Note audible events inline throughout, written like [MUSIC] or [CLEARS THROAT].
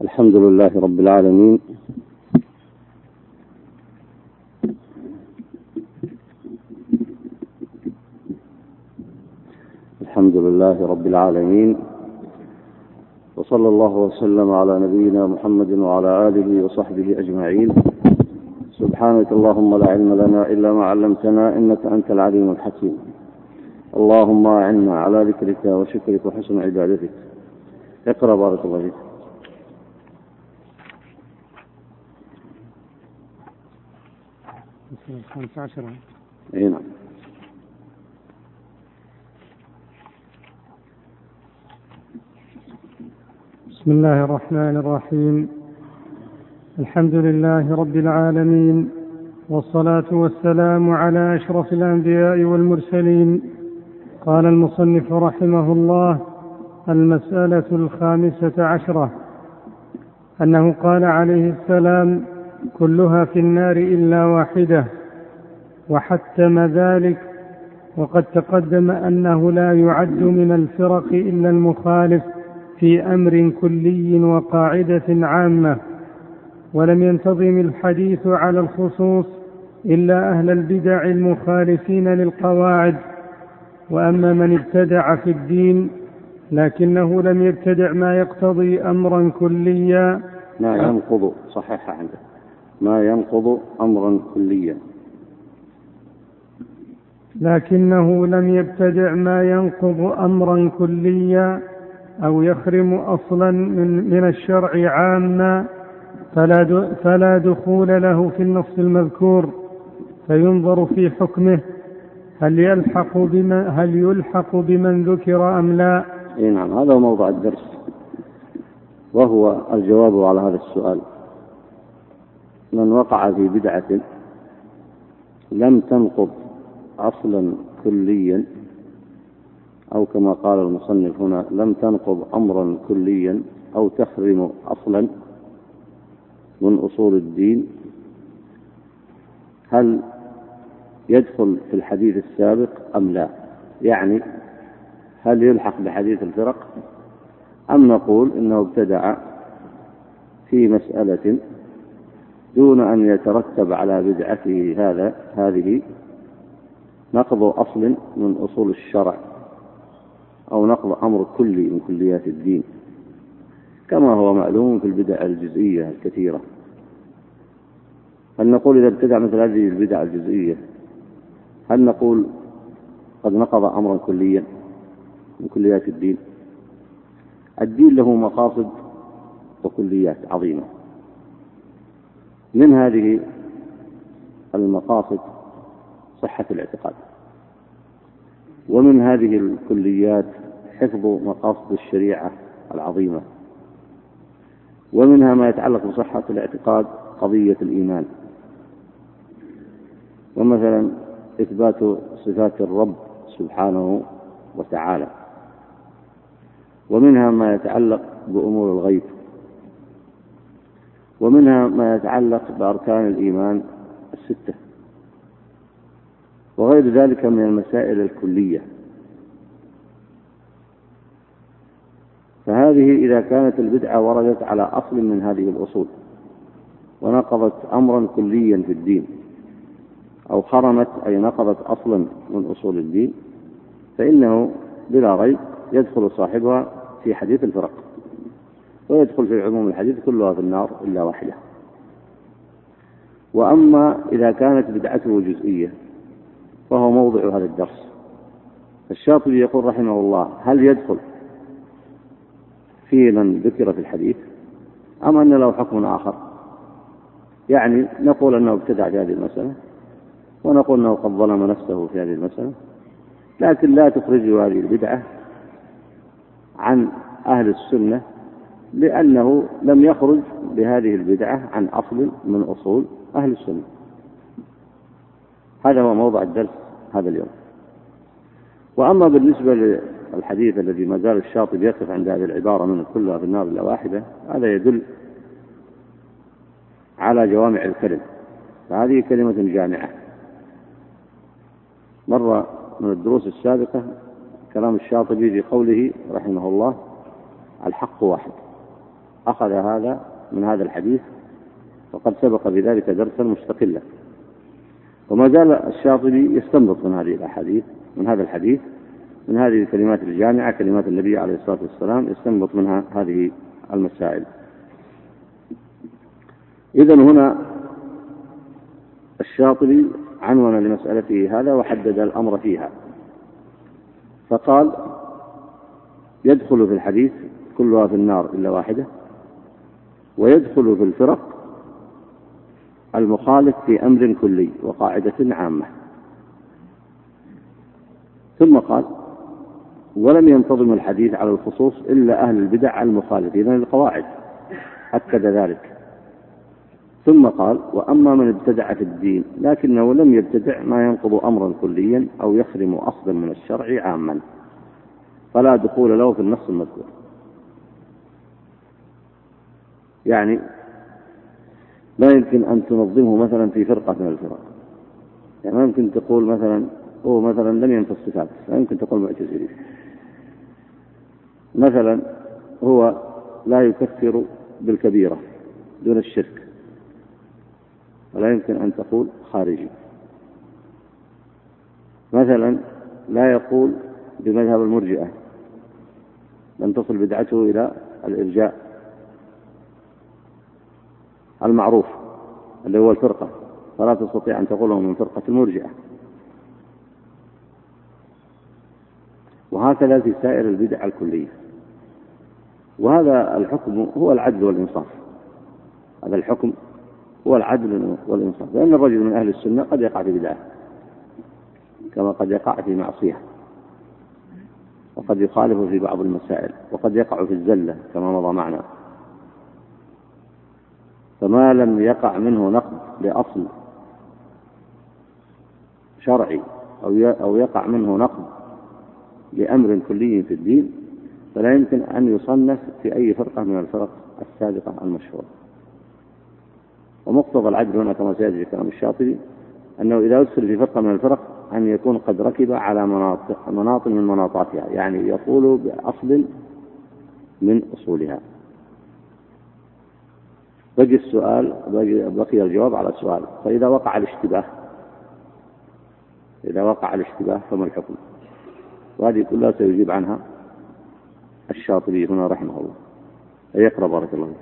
الحمد لله رب العالمين. الحمد لله رب العالمين. وصلى الله وسلم على نبينا محمد وعلى آله وصحبه أجمعين. سبحانك اللهم لا علم لنا إلا ما علمتنا إنك أنت العليم الحكيم. اللهم أعنا على ذكرك وشكرك وحسن عبادتك. اقرأ بارك الله فيك. الخامس عشر. إي نعم. بسم الله الرحمن الرحيم. الحمد لله رب العالمين والصلاة والسلام على أشرف الأنبياء والمرسلين. قال المصنف رحمه الله المسألة الخامسة عشرة. أنه قال عليه السلام كلها في النار إلا واحدة. وحتم ذلك وقد تقدم أنه لا يعد من الفرق إلا المخالف في أمر كلي وقاعدة عامة ولم ينتظم الحديث على الخصوص إلا أهل البدع المخالفين للقواعد. وأما من ابتدع في الدين لكنه لم يبتدع ما يقتضي أمرا كليا. ما ينقض صحيح عنده. ما ينقض أمرا كليا. لكنه لم يبتدع ما ينقض أمرا كليا أو يخرم أصلا من, من الشرع عاما فلا فلا دخول له في النص المذكور فينظر في حكمه هل يلحق بمن هل يلحق بمن ذكر أم لا؟ إي نعم هذا هو موضوع الدرس وهو الجواب على هذا السؤال من وقع في بدعة لم تنقض أصلا كليا أو كما قال المصنف هنا لم تنقض أمرا كليا أو تحرم أصلا من أصول الدين. هل يدخل في الحديث السابق أم لا؟ يعني هل يلحق بحديث الفرق؟ أم نقول إنه ابتدع في مسألة دون أن يترتب على بدعته هذا هذه نقض أصل من أصول الشرع أو نقض أمر كلي من كليات الدين كما هو معلوم في البدع الجزئية الكثيرة. هل نقول إذا ابتدع مثل هذه البدع الجزئية هل نقول قد نقض أمرا كليا من كليات الدين؟ الدين له مقاصد وكليات عظيمة. من هذه المقاصد؟ صحة الاعتقاد. ومن هذه الكليات حفظ مقاصد الشريعة العظيمة. ومنها ما يتعلق بصحة الاعتقاد قضية الإيمان. ومثلا إثبات صفات الرب سبحانه وتعالى. ومنها ما يتعلق بأمور الغيب. ومنها ما يتعلق بأركان الإيمان الستة. وغير ذلك من المسائل الكلية. فهذه إذا كانت البدعة وردت على أصل من هذه الأصول ونقضت أمرا كليا في الدين أو خرمت أي نقضت أصلا من أصول الدين فإنه بلا ريب يدخل صاحبها في حديث الفرق ويدخل في عموم الحديث كلها في النار إلا واحدة. وأما إذا كانت بدعته جزئية فهو موضع هذا الدرس. الشاطبي يقول رحمه الله هل يدخل في من ذكر في الحديث أم أن له حكم آخر؟ يعني نقول أنه ابتدع في هذه المسألة ونقول أنه قد ظلم نفسه في هذه المسألة لكن لا تخرجه هذه البدعة عن أهل السنة لأنه لم يخرج بهذه البدعة عن أصل من أصول أهل السنة. هذا هو موضع الدرس هذا اليوم. وأما بالنسبة للحديث الذي ما زال الشاطبي يقف عند هذه العبارة من كلها في النار إلا واحدة هذا يدل على جوامع الكلم. فهذه كلمة جامعة. مر من الدروس السابقة كلام الشاطبي في قوله رحمه الله الحق واحد. أخذ هذا من هذا الحديث وقد سبق بذلك درسا مستقلا. وما زال الشاطبي يستنبط من هذه الأحاديث من هذا الحديث من هذه الكلمات الجامعة كلمات النبي عليه الصلاة والسلام يستنبط منها هذه المسائل. إذا هنا الشاطبي عنون لمسألته هذا وحدد الأمر فيها. فقال يدخل في الحديث كلها في النار إلا واحدة ويدخل في الفرق المخالف في أمر كلي وقاعدة عامة. ثم قال ولم ينتظم الحديث على الخصوص إلا أهل البدع المخالفين للقواعد. أكد ذلك. ثم قال وأما من ابتدع في الدين لكنه لم يبتدع ما ينقض أمرا كليا أو يخرم أصلا من الشرع عاما. فلا دخول له في النص المذكور. يعني لا يمكن أن تنظمه مثلا في فرقة من الفرق. يعني ما يمكن تقول مثلا هو مثلا لم ينفي الصفات لا يمكن تقول معتزلي. مثلا هو لا يكفر بالكبيرة دون الشرك. ولا يمكن أن تقول خارجي. مثلا لا يقول بمذهب المرجئة لن تصل بدعته إلى الإرجاء. المعروف اللي هو الفرقة. فلا تستطيع أن تقوله من فرقة المرجئة. وهكذا في سائر البدع الكلية. وهذا الحكم هو العدل والإنصاف. هذا الحكم هو العدل والإنصاف. لأن الرجل من أهل السنة قد يقع في بدعة كما قد يقع في معصية. وقد يخالف في بعض المسائل وقد يقع في الزلة كما مضى معنا. فما لم يقع منه نقد لأصل شرعي أو أو يقع منه نقد لأمر كلي في الدين فلا يمكن أن يصنف في أي فرقة من الفرق السابقة المشهورة. ومقتضى العدل هنا كما سيأتي في كلام الشاطبي أنه إذا أدخل في فرقة من الفرق أن يكون قد ركب على مناط من مناطاتها يعني يقول بأصل من أصولها. بقي السؤال بقي الجواب على السؤال. فإذا وقع الاشتباه إذا وقع الاشتباه فما الحكم؟ وهذه كلها سيجيب عنها الشاطبي هنا رحمه الله. يقرأ بارك الله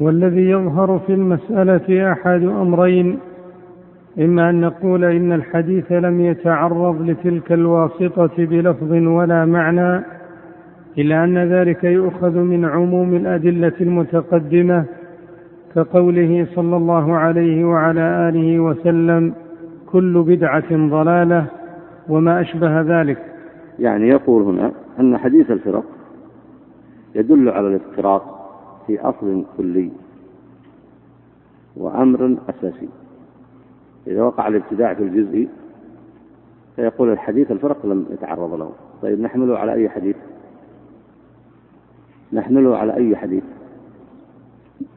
والذي يظهر في المسألة أحد أمرين إما أن نقول إن الحديث لم يتعرض لتلك الواسطة بلفظ ولا معنى إلا أن ذلك يؤخذ من عموم الأدلة المتقدمة كقوله صلى الله عليه وعلى آله وسلم كل بدعة ضلالة وما أشبه ذلك. يعني يقول هنا أن حديث الفرق يدل على الافتراق في أصل كلي وأمر أساسي. إذا وقع الابتداع في الجزء فيقول الحديث الفرق لم يتعرض له. طيب نحمله على أي حديث؟ نحمله على أي حديث؟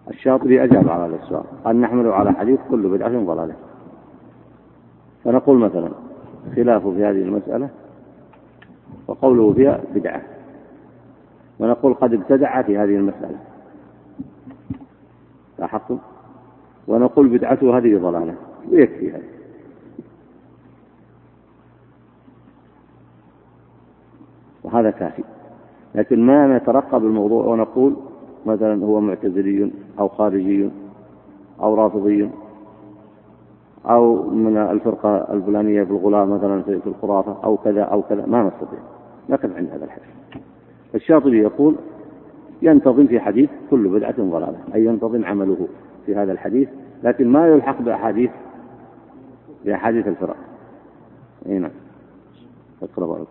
الشاطبي أجاب على هذا السؤال قال نحمله على حديث كل بدعة ضلالة. فنقول مثلا خلافه في هذه المسألة وقوله فيها بدعة. ونقول قد ابتدع في هذه المسألة. لاحظتم؟ ونقول بدعته هذه ضلالة. ويكفي هذا؟ وهذا كافي. لكن ما نترقب الموضوع ونقول مثلا هو معتزلي أو خارجي أو رافضي أو من الفرقة الفلانية في الغلاة مثلا في الخرافة أو كذا أو كذا ما نستطيع. نقف عند هذا الحديث. الشاطبي يقول ينتظم في حديث كل بدعة ضلالة أي ينتظم عمله في هذا الحديث لكن ما يلحق بأحاديث بأحاديث الفرق. أي نعم. اقرأ بارك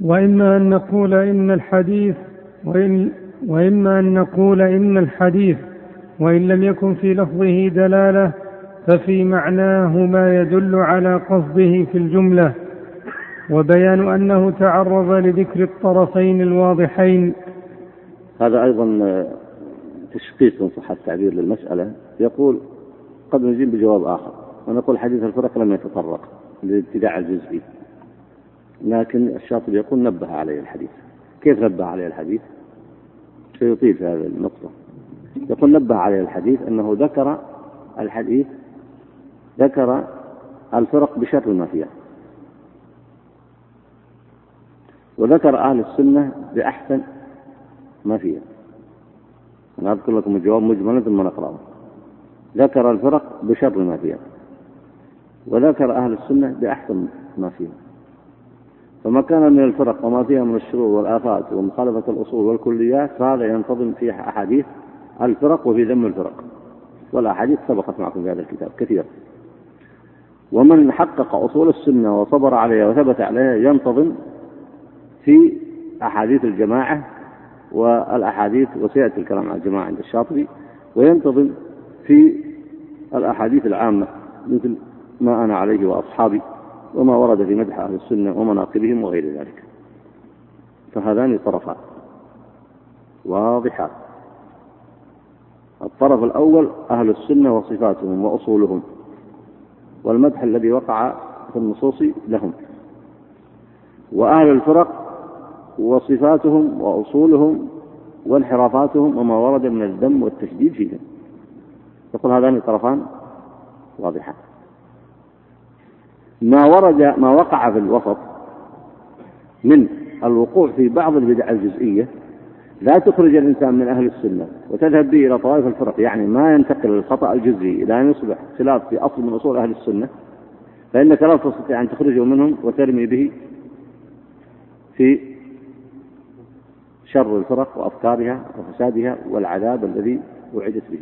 وإما أن نقول إن الحديث وإن وإما أن نقول إن الحديث وإن لم يكن في لفظه دلالة ففي معناه ما يدل على قصده في الجملة. وبيان أنه تعرض لذكر الطرفين الواضحين. هذا أيضا تشقيق إن صح التعبير للمسألة. يقول قد نجيب بجواب آخر. ونقول حديث الفرق لم يتطرق للابتداع الجزئي. لكن الشاطبي يقول نبه عليه الحديث. كيف نبه عليه الحديث؟ سيطيل في هذه النقطة. يقول نبه عليه الحديث أنه ذكر الحديث ذكر الفرق بشر ما فيها. وذكر أهل السنة بأحسن ما فيها. أنا أذكر لكم الجواب مجملا ثم نقرأه. ذكر الفرق بشر ما فيها. وذكر أهل السنة بأحسن ما فيها. فما كان من الفرق وما فيها من الشرور والآفات ومخالفة الأصول والكليات فهذا ينتظم في أحاديث الفرق وفي ذم الفرق. والأحاديث سبقت معكم في هذا الكتاب كثير ومن حقق أصول السنة وصبر عليها وثبت عليها ينتظم في أحاديث الجماعة والأحاديث وسيأتي الكلام عن الجماعة عند الشاطبي وينتظم في الأحاديث العامة مثل ما أنا عليه وأصحابي. وما ورد في مدح أهل السنة ومناقبهم وغير ذلك. فهذان طرفان واضحان. الطرف الأول أهل السنة وصفاتهم وأصولهم والمدح الذي وقع في النصوص لهم. وأهل الفرق وصفاتهم وأصولهم وانحرافاتهم وما ورد من الذم والتشديد فيهم. يقول هذان طرفان واضحان. ما ورد ما وقع في الوسط من الوقوع في بعض البدع الجزئية لا تخرج الإنسان من أهل السنة وتذهب به إلى طوائف الفرق يعني ما ينتقل الخطأ الجزئي إلى أن يصبح خلاف في أصل من أصول أهل السنة فإنك لا تستطيع أن تخرجه منهم وترمي به في شر الفرق وأفكارها وفسادها والعذاب الذي وعدت به.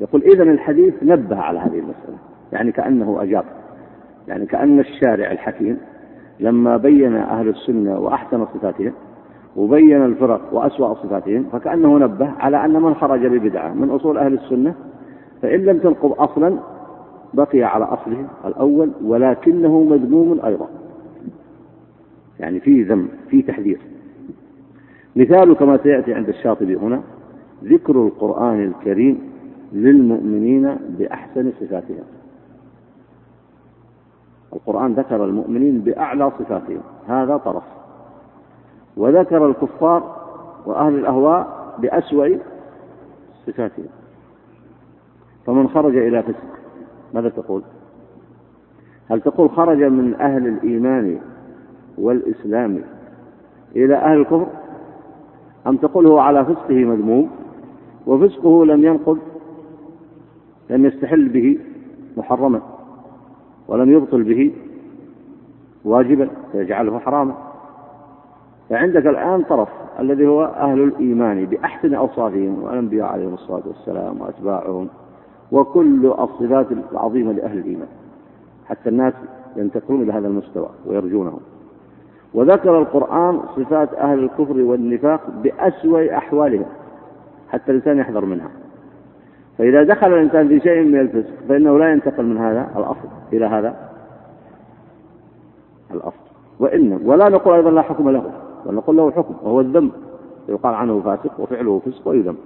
يقول إذن الحديث نبه على هذه المسألة يعني كأنه أجاب. يعني كأن الشارع الحكيم لما بين أهل السنة وأحسن صفاتهم وبين الفرق وأسوأ صفاتهم فكأنه نبه على أن من خرج ببدعة من أصول أهل السنة فإن لم تنقض أصلا بقي على أصله الأول ولكنه مذموم أيضا. يعني فيه ذم فيه تحذير. مثال كما سيأتي عند الشاطبي هنا ذكر القرآن الكريم للمؤمنين بأحسن صفاتهم. القرآن ذكر المؤمنين بأعلى صفاتهم. هذا طرف. وذكر الكفار وأهل الأهواء بأسوأ صفاتهم. فمن خرج إلى فسق ماذا تقول؟ هل تقول خرج من أهل الإيمان والإسلام إلى أهل الكفر؟ أم تقول هو على فسقه مذموم وفسقه لم ينقض لم يستحل به محرما؟ ولم يبطل به واجبا فيجعله حراما. فعندك الآن طرف الذي هو أهل الإيمان بأحسن أوصافهم والأنبياء عليهم الصلاة والسلام وأتباعهم وكل الصفات العظيمة لأهل الإيمان. حتى الناس ينتقلون إلى هذا المستوى ويرجونهم. وذكر القرآن صفات أهل الكفر والنفاق بأسوأ أحوالهم حتى الإنسان يحذر منها. فإذا دخل الإنسان في شيء من الفسق فإنه لا ينتقل من هذا الأصل إلى هذا الأصل. وإن ولا نقول أيضا لا حكم له بل نقول له حكم وهو الذم يقال عنه فاسق وفعله فسق ويذم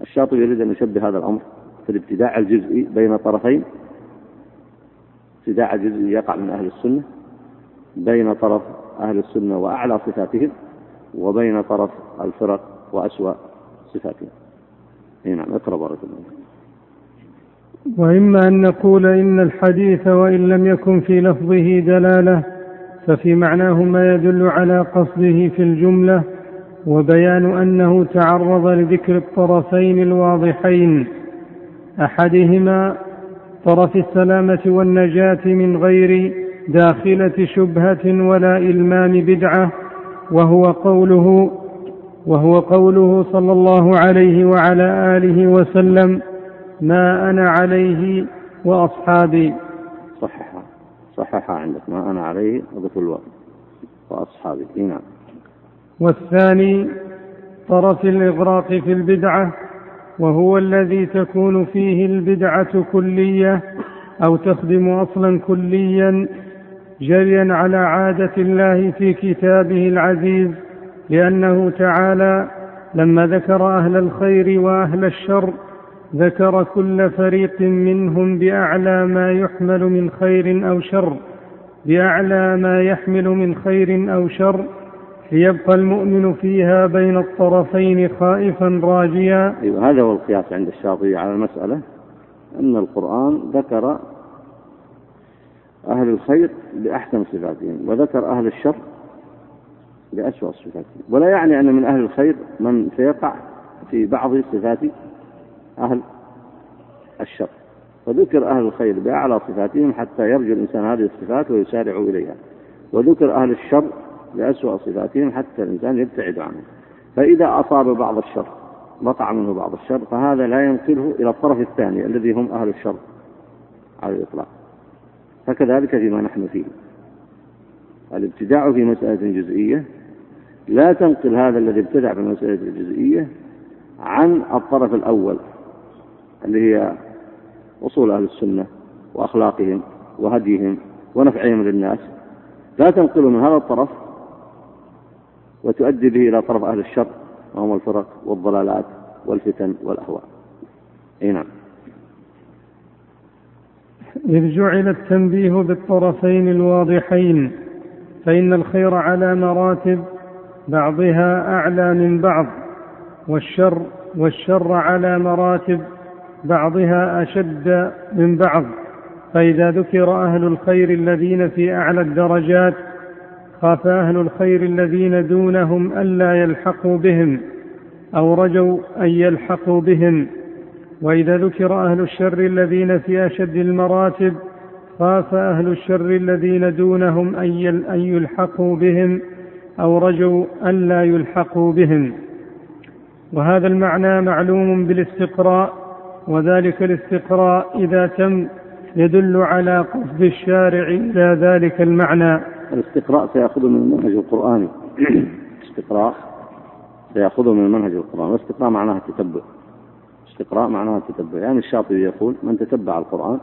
الشاطبي يريد أن يشبه هذا الأمر في الابتداع الجزئي بين طرفين. ابتداع جزئي يقع من أهل السنة بين طرف أهل السنة وأعلى صفاتهم وبين طرف الفرق وأسوأ صفاتهم. نعم اقرأ بارك الله وإما أن نقول إن الحديث وإن لم يكن في لفظه دلالة ففي معناه ما يدل على قصده في الجملة وبيان أنه تعرض لذكر الطرفين الواضحين أحدهما طرف السلامة والنجاة من غير داخلة شبهة ولا إلمام بدعة وهو قوله وهو قوله صلى الله عليه وعلى آله وسلم ما أنا عليه وأصحابي. صححها صححها عندك. ما أنا عليه وقت الوقت وأصحابي. نعم. والثاني طرف الإغراق في البدعة وهو الذي تكون فيه البدعة كلية أو تخدم أصلا كليا جريا على عادة الله في كتابه العزيز. لأنه تعالى لما ذكر أهل الخير وأهل الشر ذكر كل فريق منهم بأعلى ما يحمل من خير أو شر بأعلى ما يحمل من خير أو شر ليبقى المؤمن فيها بين الطرفين خائفا راجيا. أيوة هذا هو القياس عند الشاطبي على المسألة أن القرآن ذكر أهل الخير بأحسن صفاتهم وذكر أهل الشر بأسوأ صفاتهم ولا يعني أن من أهل الخير من سيقع في بعض صفات أهل الشر. فذكر أهل الخير بأعلى صفاتهم حتى يرجو الإنسان هذه الصفات ويسارع إليها. وذكر أهل الشر بأسوأ صفاتهم حتى الإنسان يبتعد عنه. فإذا أصاب بعض الشر وقع منه بعض الشر فهذا لا ينقله إلى الطرف الثاني الذي هم أهل الشر على الإطلاق. فكذلك فيما نحن فيه. الابتداع في مسألة جزئية لا تنقل هذا الذي ابتدع في المسألة الجزئية عن الطرف الأول اللي هي أصول أهل السنة وأخلاقهم وهديهم ونفعهم للناس. لا تنقله من هذا الطرف وتؤدي به إلى طرف أهل الشر وهم الفرق والضلالات والفتن والأهواء. أي نعم. إذ جعل التنبيه بالطرفين الواضحين فإن الخير على مراتب بعضها أعلى من بعض والشر والشر على مراتب بعضها أشد من بعض. فإذا ذكر أهل الخير الذين في أعلى الدرجات خاف أهل الخير الذين دونهم ألا يلحقوا بهم أو رجوا أن يلحقوا بهم. وإذا ذكر أهل الشر الذين في أشد المراتب خاف أهل الشر الذين دونهم أن يلحقوا بهم. أو رجوا ألا يلحقوا بهم. وهذا المعنى معلوم بالاستقراء وذلك الاستقراء إذا تم يدل على قصد الشارع إلى ذلك المعنى. الاستقراء سيأخذ من المنهج القرآني الاستقراء [CLEARS THROAT] سيأخذه من المنهج القرآني والاستقراء معناها التتبع. استقراء معناها التتبع. يعني الشاطبي يقول من تتبع القرآن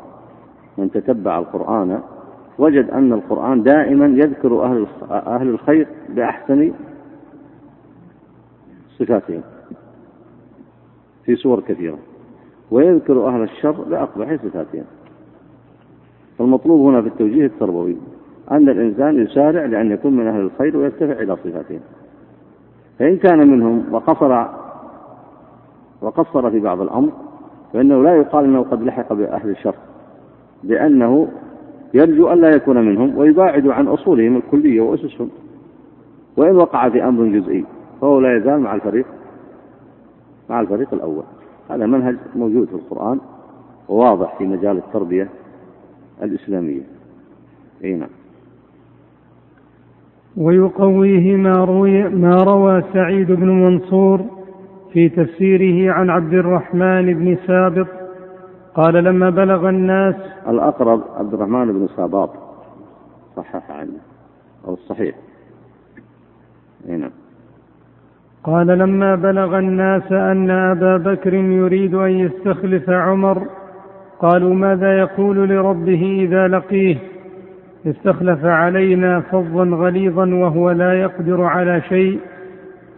من تتبع القرآن وجد أن القرآن دائما يذكر أهل أهل الخير بأحسن صفاتهم في سور كثيرة ويذكر أهل الشر بأقبح صفاتهم. فالمطلوب هنا في التوجيه التربوي أن الإنسان يسارع لأن يكون من أهل الخير ويرتفع إلى صفاتهم فإن كان منهم وقصر وقصر في بعض الأمر فإنه لا يقال أنه قد لحق بأهل الشر لأنه يرجو أن لا يكون منهم ويباعد عن أصولهم الكلية وأسسهم. وإن وقع في أمر جزئي فهو لا يزال مع الفريق مع الفريق الأول. هذا منهج موجود في القرآن وواضح في مجال التربية الإسلامية. أي نعم. ويقويه ما روي ما روى سعيد بن منصور في تفسيره عن عبد الرحمن بن سابط قال لما بلغ الناس الأقرب عبد الرحمن بن ساباط صحح عنه. أو الصحيح نعم. قال لما بلغ الناس أن أبا بكر يريد أن يستخلف عمر قالوا ماذا يقول لربه إذا لقيه؟ استخلف علينا فظا غليظا وهو لا يقدر على شيء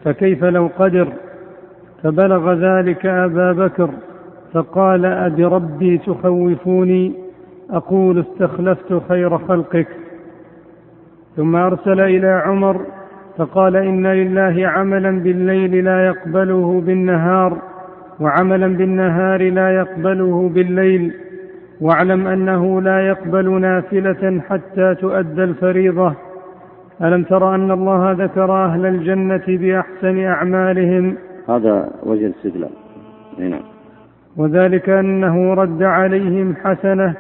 فكيف لو قدر؟ فبلغ ذلك أبا بكر. فقال أبربي تخوفوني أقول استخلفت خير خلقك. ثم أرسل إلى عمر فقال إن لله عملا بالليل لا يقبله بالنهار وعملا بالنهار لا يقبله بالليل. واعلم أنه لا يقبل نافلة حتى تؤدى الفريضة. ألم تر أن الله ذكر أهل الجنة بأحسن أعمالهم؟ هذا وجه الاستدلال. نعم. وذلك أنه رد عليهم حسنة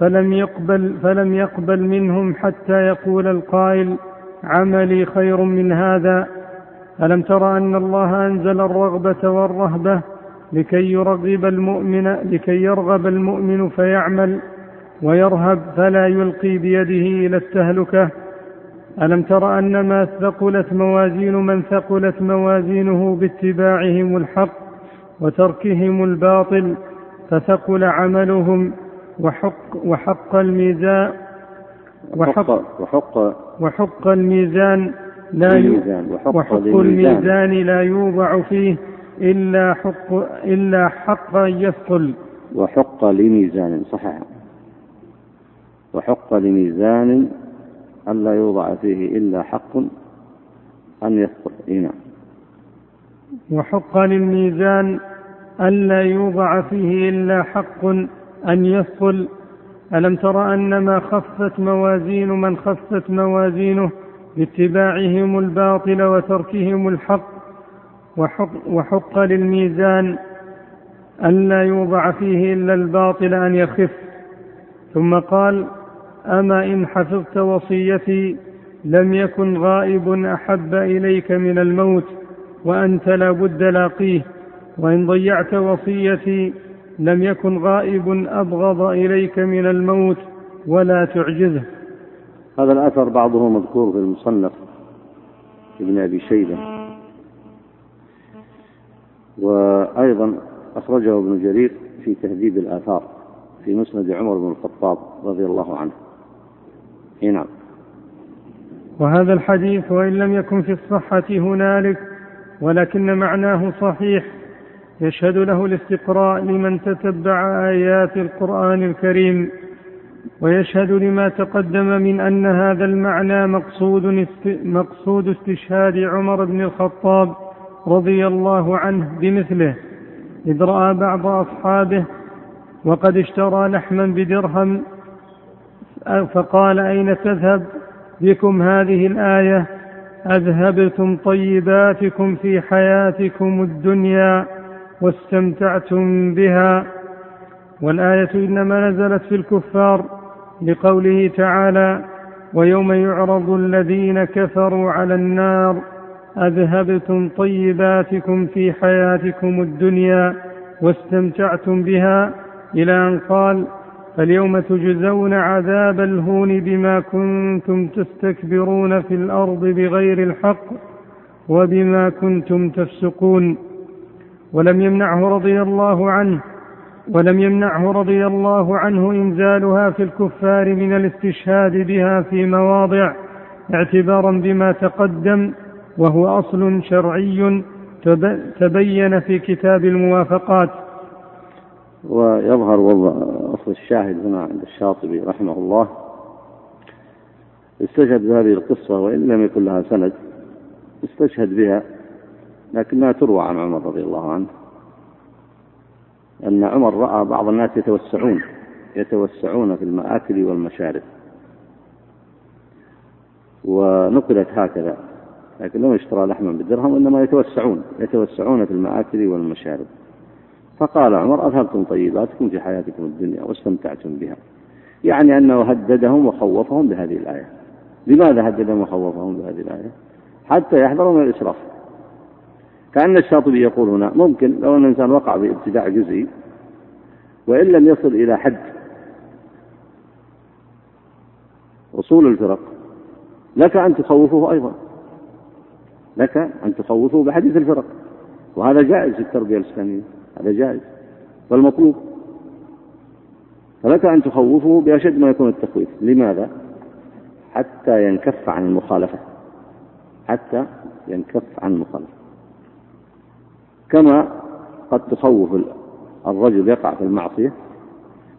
فلم يقبل فلم يقبل منهم حتى يقول القائل عملي خير من هذا. ألم تر أن الله أنزل الرغبة والرهبة لكي يرغب المؤمن لكي يرغب المؤمن فيعمل ويرهب فلا يلقي بيده إلى التهلكة. ألم تر أن ما ثقلت موازين من ثقلت موازينه باتباعهم الحق وتركهم الباطل فثقل عملهم وحق وحق الميزان وحق وحق وحق الميزان لا وحق, وحق الميزان لا يوضع فيه إلا حق إلا حق يثقل. وحق لميزان صحيح. وحق لميزان ألا يوضع فيه إلا حق أن يثقل. إيه نعم. وحق للميزان ألا يوضع فيه إلا حق أن يثقل ألم تر أن ما خفت موازين من خفت موازينه باتباعهم الباطل وتركهم الحق؟ وحق, وحق للميزان ألا يوضع فيه إلا الباطل أن يخف. ثم قال أما إن حفظت وصيتي لم يكن غائب أحب إليك من الموت. وأنت لا بد لاقيه وإن ضيعت وصيتي لم يكن غائب أبغض إليك من الموت ولا تعجزه. هذا الأثر بعضه مذكور في المصنف ابن أبي شيبة. وأيضا أخرجه ابن جرير في تهذيب الآثار في مسند عمر بن الخطاب رضي الله عنه. نعم. وهذا الحديث وإن لم يكن في الصحة هنالك ولكن معناه صحيح. يشهد له الاستقراء لمن تتبع آيات القرآن الكريم. ويشهد لما تقدم من أن هذا المعنى مقصود مقصود استشهاد عمر بن الخطاب رضي الله عنه بمثله. إذ رأى بعض أصحابه وقد اشترى لحما بدرهم فقال أين تذهب بكم هذه الآية؟ أذهبتم طيباتكم في حياتكم الدنيا واستمتعتم بها. والآية إنما نزلت في الكفار لقوله تعالى ويوم يعرض الذين كفروا على النار أذهبتم طيباتكم في حياتكم الدنيا واستمتعتم بها. إلى أن قال فاليوم تجزون عذاب الهون بما كنتم تستكبرون في الأرض بغير الحق وبما كنتم تفسقون. ولم يمنعه رضي الله عنه ولم يمنعه رضي الله عنه إنزالها في الكفار من الاستشهاد بها في مواضع اعتبارا بما تقدم وهو أصل شرعي تبين في كتاب الموافقات. ويظهر أصل الشاهد هنا عند الشاطبي رحمه الله. استشهد بهذه القصة وإن لم يكن لها سند استشهد بها لكنها تروى عن عمر رضي الله عنه. أن عمر رأى بعض الناس يتوسعون يتوسعون في المآكل والمشارب. ونقلت هكذا لكن لم يشترى لحما بدرهم وإنما يتوسعون يتوسعون في المآكل والمشارب. فقال عمر أذهبتم طيباتكم في حياتكم الدنيا واستمتعتم بها. يعني أنه هددهم وخوفهم بهذه الآية. لماذا هددهم وخوفهم بهذه الآية؟ حتى يحذروا من الإسراف. كأن الشاطبي يقول هنا ممكن لو أن الإنسان وقع في ابتداع جزئي وإن لم يصل إلى حد وصول الفرق لك أن تخوفه أيضا. لك أن تخوفه بحديث الفرق. وهذا جائز في التربية الإسلامية. هذا جائز. والمطلوب فلك أن تخوفه بأشد ما يكون التخويف. لماذا؟ حتى ينكف عن المخالفة. حتى ينكف عن المخالفة. كما قد تخوف الرجل يقع في المعصية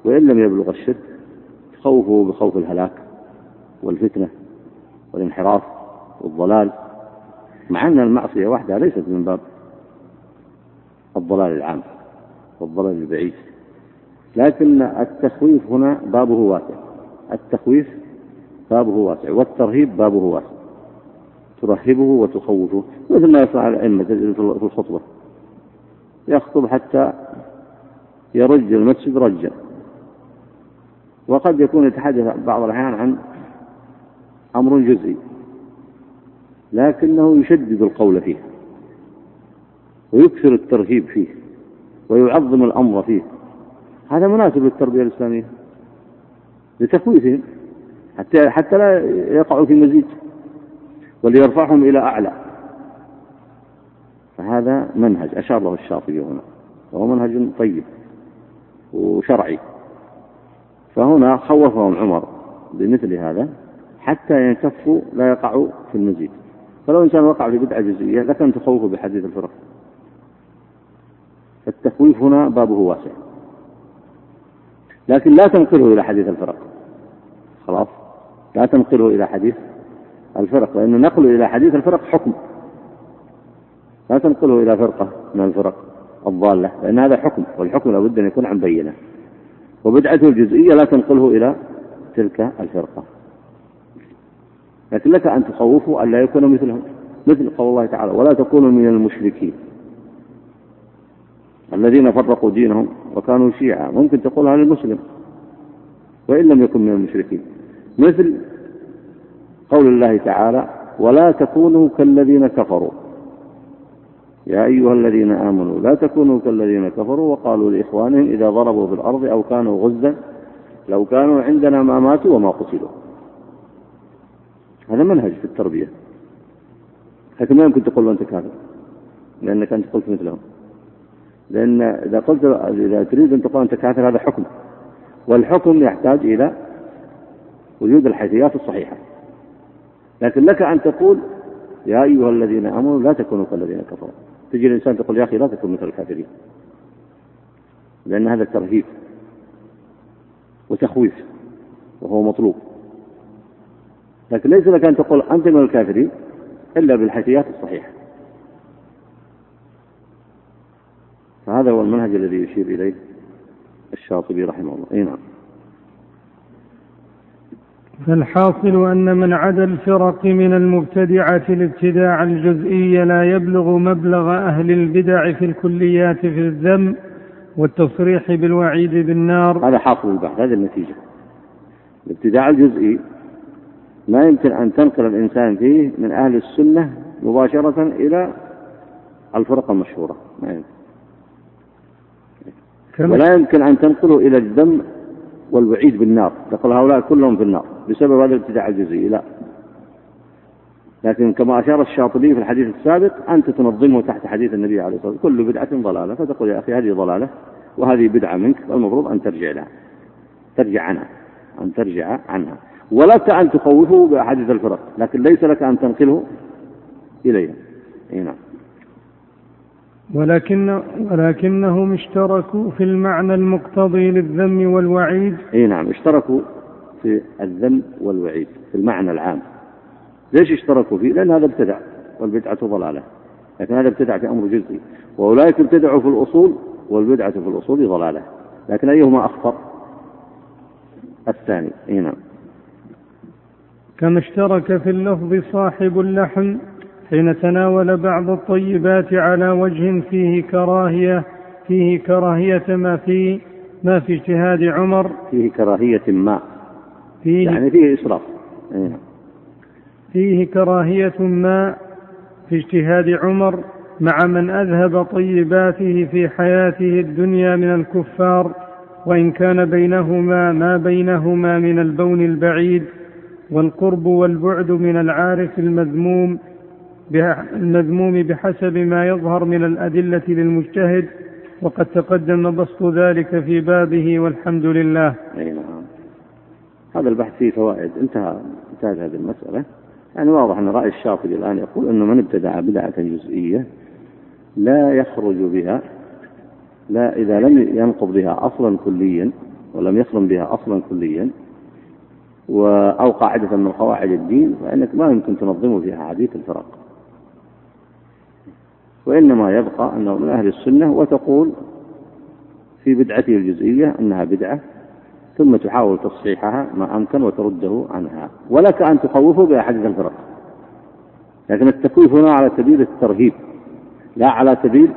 وإن لم يبلغ الشرك تخوفه بخوف الهلاك والفتنة والانحراف والضلال. مع أن المعصية وحدها ليست من باب الضلال العام والضلال البعيد. لكن التخويف هنا بابه واسع. التخويف بابه واسع والترهيب بابه واسع. ترهبه وتخوفه مثل ما يفعل الأئمة في الخطبة. يخطب حتى يرج المسجد رجا. وقد يكون يتحدث بعض الأحيان عن أمر جزئي لكنه يشدد القول فيه ويكثر الترهيب فيه ويعظم الأمر فيه. هذا مناسب للتربية الإسلامية. لتخويفهم حتى حتى لا يقعوا في مزيد وليرفعهم إلى أعلى. فهذا منهج أشار له الشاطبي هنا. وهو منهج طيب وشرعي. فهنا خوفهم عمر بمثل هذا حتى ينكفوا لا يقعوا في المزيد فلو إنسان وقع في بدعة جزئية لكن تخوفه بحديث الفرق. التخويف هنا بابه واسع. لكن لا تنقله إلى حديث الفرق. خلاص؟ لا تنقله إلى حديث الفرق لأن نقله إلى حديث الفرق حكم. لا تنقله إلى فرقة من الفرق الضالة لأن هذا حكم والحكم لابد أن يكون عن بينة. وبدعته الجزئية لا تنقله إلى تلك الفرقة. لكن لك أن تخوفه لا يكون مثلهم مثل قول الله تعالى ولا تكونوا من المشركين. الذين فرقوا دينهم وكانوا شيعا. ممكن تقول عن المسلم وإن لم يكن من المشركين. مثل قول الله تعالى ولا تكونوا كالذين كفروا. يا أيها الذين آمنوا لا تكونوا كالذين كفروا وقالوا لإخوانهم إذا ضربوا في الأرض أو كانوا غزا لو كانوا عندنا ما ماتوا وما قتلوا. هذا منهج في التربية. لكن ما يمكن تقول أنت كافر لأنك أنت قلت مثلهم. لأن إذا قلت إذا تريد أن تقول أنت كافر هذا حكم. والحكم يحتاج إلى وجود الحيثيات الصحيحة. لكن لك أن تقول يا أيها الذين آمنوا لا تكونوا كالذين كفروا. تجي الإنسان تقول يا أخي لا تكون مثل الكافرين. لأن هذا ترهيب وتخويف وهو مطلوب. لكن ليس لك أن تقول أنت من الكافرين إلا بالحيثيات الصحيحة. فهذا هو المنهج الذي يشير إليه الشاطبي رحمه الله. اي نعم. فالحاصل أن من عدا الفرق من المبتدعة الابتداع الجزئي لا يبلغ مبلغ أهل البدع في الكليات في الذم والتصريح بالوعيد بالنار. هذا حاصل البحث هذه النتيجة. الابتداع الجزئي ما يمكن أن تنقل الإنسان فيه من أهل السنة مباشرة إلى الفرق المشهورة. ما يمكن. ولا يمكن أن تنقله إلى الذم والوعيد بالنار. تقول هؤلاء كلهم في النار. بسبب هذا الابتداع الجزئي. لا. لكن كما أشار الشاطبي في الحديث السابق أنت تنظمه تحت حديث النبي عليه الصلاة والسلام. كل بدعة ضلالة. فتقول يا أخي هذه ضلالة وهذه بدعة منك. المفروض أن ترجع لها. ترجع عنها. أن ترجع عنها. ولك أن تخوفه بأحاديث الفرق. لكن ليس لك أن تنقله إليها. نعم. ولكن ولكنهم اشتركوا في المعنى المقتضي للذم والوعيد. إي نعم اشتركوا في الذم والوعيد في المعنى العام. ليش اشتركوا فيه؟ لأن هذا ابتدع والبدعة ضلالة. لكن هذا ابتدع في أمر جزئي. وأولئك ابتدعوا في الأصول والبدعة في الأصول ضلالة. لكن أيهما أخطر؟ الثاني إي نعم. كما اشترك في اللفظ صاحب اللحم حين تناول بعض الطيبات على وجه فيه كراهية فيه كراهية ما في ما في اجتهاد عمر. فيه كراهية ما. فيه يعني فيه إسراف. إيه. فيه كراهية ما في اجتهاد عمر مع من أذهب طيباته في حياته الدنيا من الكفار وإن كان بينهما ما بينهما من البون البعيد والقرب والبعد من العارف المذموم المذموم بحسب ما يظهر من الأدلة للمجتهد وقد تقدم بسط ذلك في بابه والحمد لله. أي نعم. هذا البحث فيه فوائد. انتهى انتهت هذه المسألة. يعني واضح أن رأي الشاطبي الآن يقول أنه من ابتدع بدعة جزئية لا يخرج بها لا إذا لم ينقض بها أصلا كليا ولم يصرم بها أصلا كليا أو قاعدة من قواعد الدين فإنك ما يمكن تنظم فيها حديث الفرق. وإنما يبقى أنه من أهل السنة وتقول في بدعته الجزئية أنها بدعة ثم تحاول تصحيحها ما أمكن وترده عنها. ولك أن تخوفه بأحاديث الفرق. لكن التكويف هنا على سبيل الترهيب لا على سبيل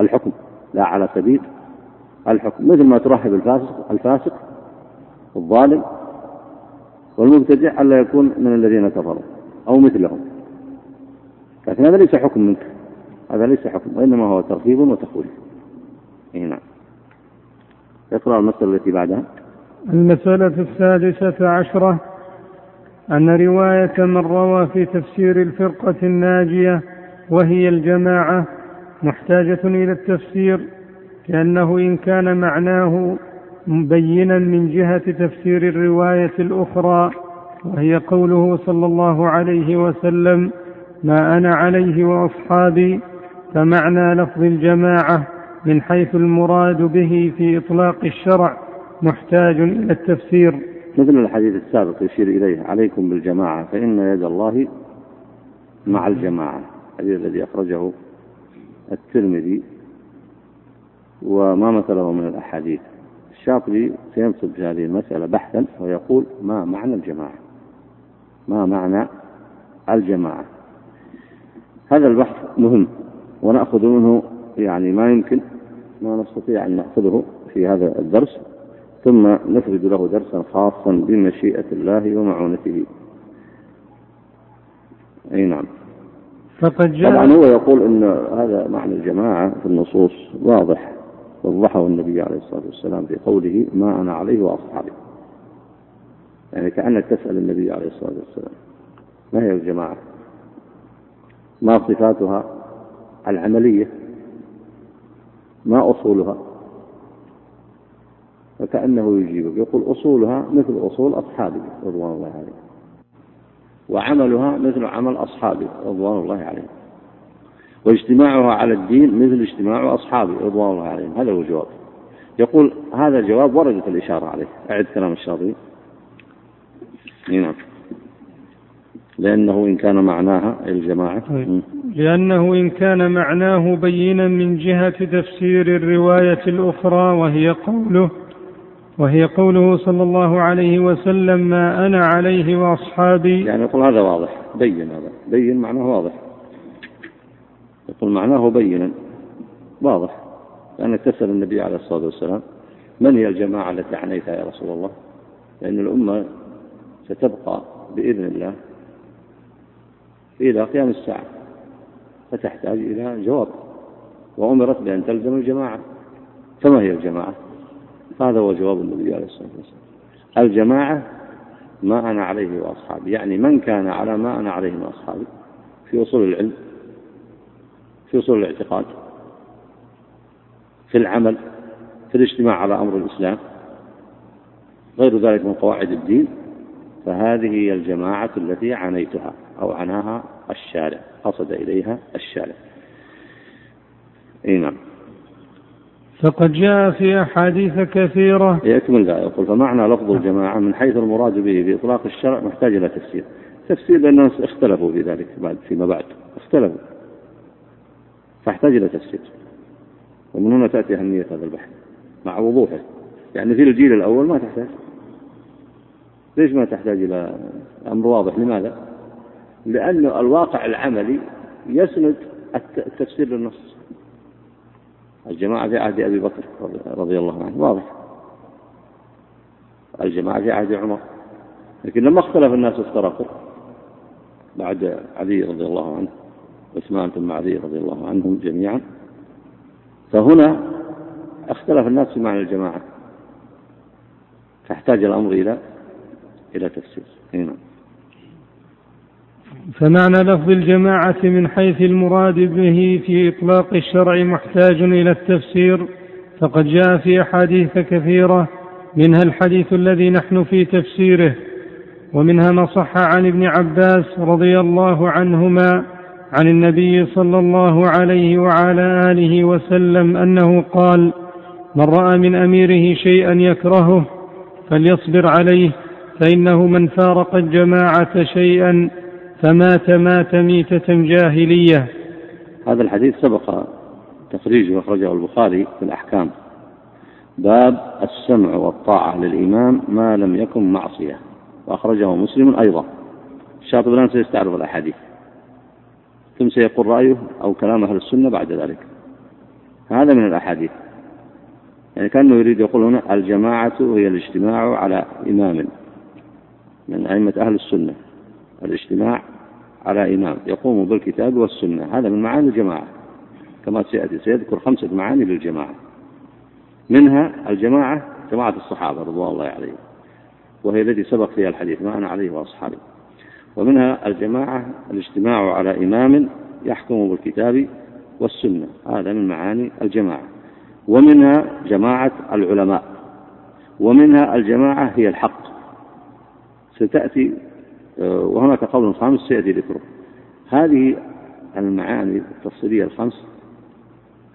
الحكم لا على سبيل الحكم. مثل ما ترهب الفاسق الفاسق الظالم والمبتدع ألا يكون من الذين كفروا أو مثلهم. لكن هذا ليس حكم منك. هذا ليس حكم وإنما هو ترغيب وتخويف إيه نعم. اقرأ المسألة التي بعدها. المسألة السادسة عشرة. أن رواية من روى في تفسير الفرقة الناجية وهي الجماعة محتاجة إلى التفسير لأنه إن كان معناه مبينا من جهة تفسير الرواية الأخرى وهي قوله صلى الله عليه وسلم ما أنا عليه وأصحابي فمعنى لفظ الجماعة من حيث المراد به في إطلاق الشرع محتاج إلى التفسير. مثل الحديث السابق يشير إليه عليكم بالجماعة فإن يد الله مع الجماعة. الحديث الذي أخرجه الترمذي وما مثله من الأحاديث. الشاطبي سينصب في هذه المسألة بحثا ويقول ما معنى الجماعة؟ ما معنى الجماعة؟ هذا البحث مهم ونأخذ منه يعني ما يمكن ما نستطيع أن نأخذه في هذا الدرس ثم نفرد له درسا خاصا بمشيئة الله ومعونته. أي نعم. فقد جاء طبعا هو يقول أن هذا معنى الجماعة في النصوص واضح وضحه النبي عليه الصلاة والسلام في قوله ما أنا عليه وأصحابي يعني كأنك تسأل النبي عليه الصلاة والسلام ما هي الجماعة؟ ما صفاتها العملية ما أصولها. فكأنه يجيبك يقول أصولها مثل أصول أصحابي رضوان الله عليهم وعملها مثل عمل أصحابي رضوان الله عليهم واجتماعها على الدين مثل اجتماع أصحابي رضوان الله عليهم. هذا هو الجواب. يقول هذا الجواب وردت الإشارة عليه. أعد كلام الشاطبي. نعم. لأنه إن كان معناها الجماعة. طيب. لأنه إن كان معناه بينا من جهة تفسير الرواية الأخرى وهي قوله وهي قوله صلى الله عليه وسلم ما أنا عليه وأصحابي. يعني يقول هذا واضح بين هذا. بين معناه واضح. يقول معناه بينا. واضح. لأنك تسأل النبي عليه الصلاة والسلام من هي الجماعة التي عنيتها يا رسول الله؟ لأن الأمة ستبقى بإذن الله. إلى قيام الساعة فتحتاج إلى جواب وأمرت بأن تلزم الجماعة. فما هي الجماعة؟ هذا هو جواب النبي عليه الصلاة والسلام. الجماعة ما أنا عليه وأصحابي يعني من كان على ما أنا عليه وأصحابي في أصول العلم في أصول الاعتقاد في العمل في الاجتماع على أمر الإسلام غير ذلك من قواعد الدين. فهذه هي الجماعة التي عنيتها أو عناها الشارع قصد إليها الشارع. أي نعم. فقد جاء في أحاديث كثيرة. يكمل ذا يقول فمعنى لفظ الجماعة من حيث المراد به بإطلاق الشرع محتاج إلى تفسير. تفسير لأن الناس اختلفوا في ذلك بعد فيما بعد. اختلفوا. فاحتاج إلى تفسير. ومن هنا تأتي أهمية هذا البحث. مع وضوحه. يعني في الجيل الأول ما تحتاج. ليش ما تحتاج إلى أمر واضح؟ لماذا؟ لأن الواقع العملي يسند التفسير للنص. الجماعة في عهد أبي بكر رضي الله عنه واضح. الجماعة في عهد عمر. لكن لما اختلف الناس افترقوا. بعد علي رضي الله عنه عثمان ثم علي رضي الله عنهم جميعا. فهنا اختلف الناس في معنى الجماعة. فاحتاج الأمر إلى إلى تفسير. هنا فمعنى لفظ الجماعة من حيث المراد به في إطلاق الشرع محتاج إلى التفسير فقد جاء في أحاديث كثيرة منها الحديث الذي نحن في تفسيره ومنها ما صح عن ابن عباس رضي الله عنهما عن النبي صلى الله عليه وعلى آله وسلم أنه قال من رأى من أميره شيئا يكرهه فليصبر عليه فإنه من فارق الجماعة شيئا فمات مات ميتة جاهلية. هذا الحديث سبق تخريجه أخرجه البخاري في الأحكام. باب السمع والطاعة للإمام ما لم يكن معصية. وأخرجه مسلم أيضا. الشاطبي الآن سيستعرض الأحاديث. ثم سيقول رأيه أو كلام أهل السنة بعد ذلك؟ هذا من الأحاديث. يعني كأنه يريد يقول هنا الجماعة هي الاجتماع على إمام من أئمة أهل السنة. الاجتماع على إمام يقوم بالكتاب والسنة هذا من معاني الجماعة. كما سيأتي سيذكر خمسة معاني للجماعة. منها الجماعة جماعة الصحابة رضوان الله عليهم وهي التي سبق فيها الحديث ما أنا عليه وأصحابي. ومنها الجماعة الاجتماع على إمام يحكم بالكتاب والسنة هذا من معاني الجماعة. ومنها جماعة العلماء ومنها الجماعة هي الحق. ستأتي وهناك قول خامس سيأتي ذكره. هذه المعاني التفصيلية الخمس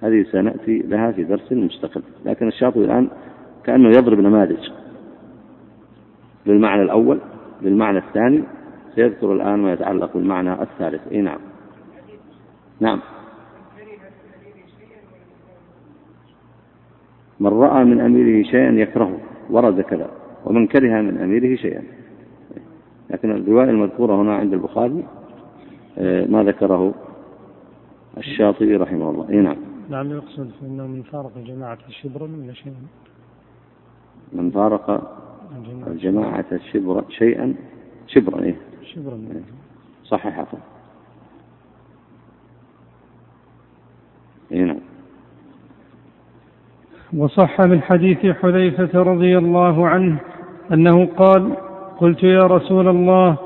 هذه سنأتي لها في درس مستقل. لكن الشاطبي الآن كأنه يضرب نماذج. للمعنى الأول للمعنى الثاني سيذكر الآن ما يتعلق بالمعنى الثالث. اي نعم. نعم. من رأى من أميره شيئا يكرهه ورد كذا. ومن كره من أميره شيئا. الرواية المذكورة هنا عند البخاري آه، ما ذكره الشاطبي رحمه الله. إي نعم. نعم يقصد إنه من فارق جماعة الشبر من شيئا من فارق الجماعة. الشبر شيئا؟ شبرا إيه شبرا إيه. صحيح إي نعم. وصح من حديث حذيفة رضي الله عنه أنه قال قلت يا رسول الله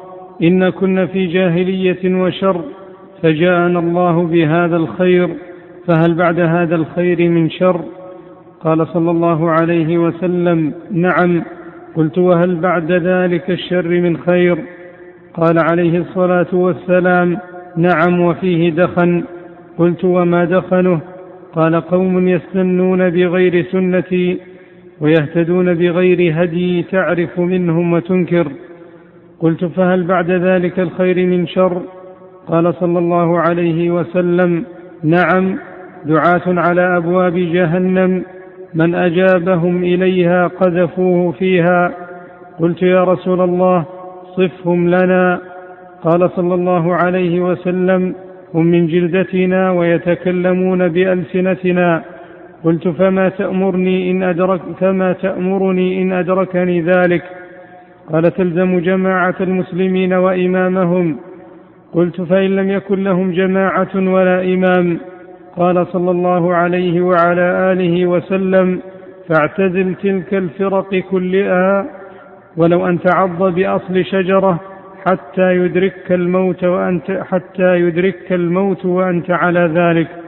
إن كنا في جاهلية وشر فجاءنا الله بهذا الخير فهل بعد هذا الخير من شر؟ قال صلى الله عليه وسلم نعم. قلت وهل بعد ذلك الشر من خير؟ قال عليه الصلاة والسلام نعم وفيه دخن. قلت وما دخنه؟ قال قوم يستنون بغير سنتي. ويهتدون بغير هدي تعرف منهم وتنكر. قلت فهل بعد ذلك الخير من شر؟ قال صلى الله عليه وسلم نعم دعاة على أبواب جهنم. من أجابهم إليها قذفوه فيها. قلت يا رسول الله صفهم لنا. قال صلى الله عليه وسلم هم من جلدتنا ويتكلمون بألسنتنا. قلت فما تأمرني إن أدرك فما تأمرني إن أدركني ذلك. قال تلزم جماعة المسلمين وإمامهم. قلت فإن لم يكن لهم جماعة ولا إمام. قال صلى الله عليه وعلى آله وسلم فاعتزل تلك الفرق كلها ولو أن تعض بأصل شجرة حتى يدركك الموت وأنت حتى يدركك الموت وأنت على ذلك.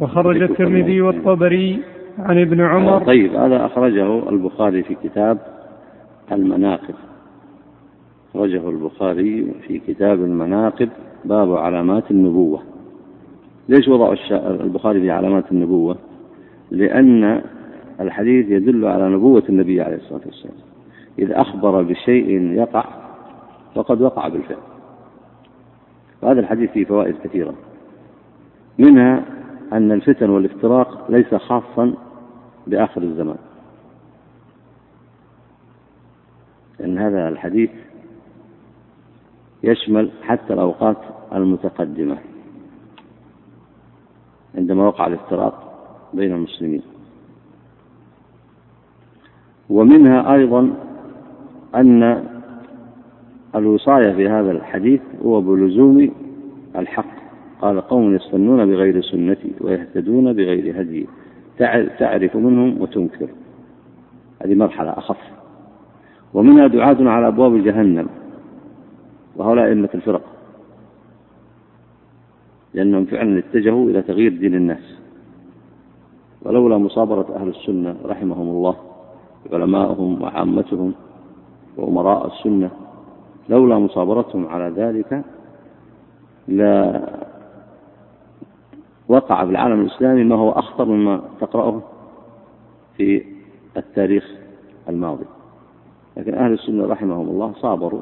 وخرج الترمذي والطبري عن ابن عمر. طيب هذا أخرجه البخاري في كتاب المناقب. أخرجه البخاري في كتاب المناقب باب علامات النبوة. ليش وضع البخاري في علامات النبوة؟ لأن الحديث يدل على نبوة النبي عليه الصلاة والسلام. إذ أخبر بشيء يقع فقد وقع بالفعل. وهذا الحديث فيه فوائد كثيرة. منها أن الفتن والافتراق ليس خاصا بآخر الزمان. لأن هذا الحديث يشمل حتى الأوقات المتقدمة عندما وقع الافتراق بين المسلمين. ومنها أيضا أن الوصاية في هذا الحديث هو بلزوم الحق. قال قوم يستنون بغير سنتي ويهتدون بغير هدي. تعرف منهم وتنكر. هذه مرحلة أخف. ومنها دعاة على أبواب جهنم وهؤلاء أئمة الفرق. لأنهم فعلا اتجهوا إلى تغيير دين الناس. ولولا مصابرة أهل السنة رحمهم الله علماءهم وعامتهم وأمراء السنة لولا مصابرتهم على ذلك لا وقع في العالم الإسلامي ما هو أخطر مما تقرأه في التاريخ الماضي. لكن أهل السنة رحمهم الله صابروا.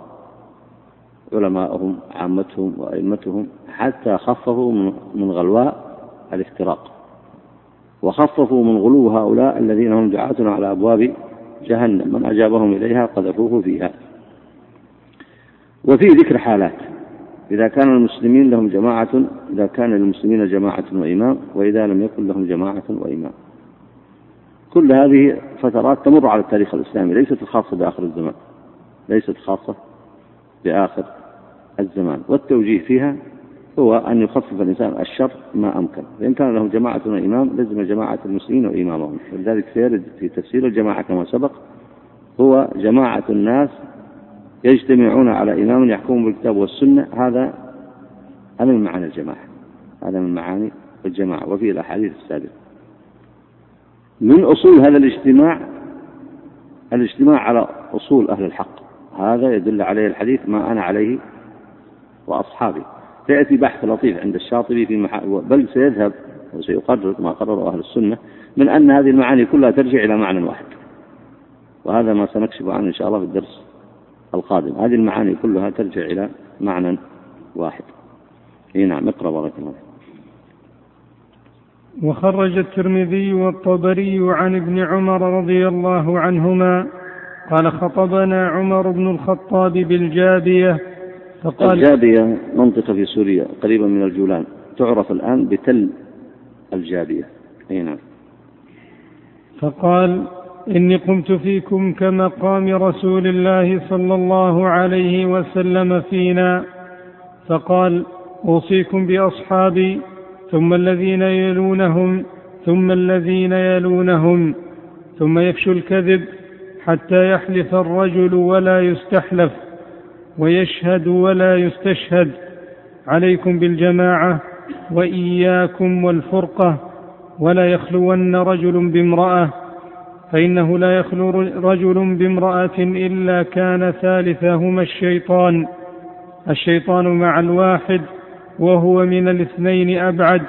علماءهم عامتهم وأئمتهم حتى خففوا من غلواء الافتراق. وخففوا من غلو هؤلاء الذين هم دعاة على أبواب جهنم. من أجابهم إليها قذفوه فيها. وفي ذكر حالات. إذا كان المسلمين لهم جماعة إذا كان للمسلمين جماعة وإمام وإذا لم يكن لهم جماعة وإمام. كل هذه فترات تمر على التاريخ الإسلامي ليست خاصة بآخر الزمان ليست خاصة بآخر الزمان. والتوجيه فيها هو أن يخفف الإنسان الشر ما أمكن. فإن كان له جماعة وإمام لزم جماعة المسلمين وإمامهم. ولذلك سيرد في تفسير الجماعة كما سبق هو جماعة الناس يجتمعون على إمام يحكم بالكتاب والسنة هذا هذا من معاني الجماعة. هذا من معاني الجماعة وفي الأحاديث السابقة. من أصول هذا الاجتماع؟ الاجتماع على أصول أهل الحق. هذا يدل عليه الحديث ما أنا عليه وأصحابي. سيأتي بحث لطيف عند الشاطبي في محا... بل سيذهب وسيقرر ما قرره أهل السنة من أن هذه المعاني كلها ترجع إلى معنى واحد. وهذا ما سنكشف عنه إن شاء الله في الدرس. القادم. هذه المعاني كلها ترجع إلى معنى واحد. إي نعم اقرأ بارك الله وخرج الترمذي والطبري عن ابن عمر رضي الله عنهما قال خطبنا عمر بن الخطاب بالجابية فقال الجابية منطقة في سوريا قريبة من الجولان تعرف الآن بتل الجابية. أي نعم. فقال إني قمت فيكم كمقام رسول الله صلى الله عليه وسلم فينا. فقال أوصيكم بأصحابي ثم الذين يلونهم ثم الذين يلونهم ثم يفشو الكذب حتى يحلف الرجل ولا يستحلف ويشهد ولا يستشهد. عليكم بالجماعة وإياكم والفرقة ولا يخلون رجل بامرأة. فإنه لا يخلو رجل بامرأة إلا كان ثالثهما الشيطان. الشيطان مع الواحد وهو من الاثنين أبعد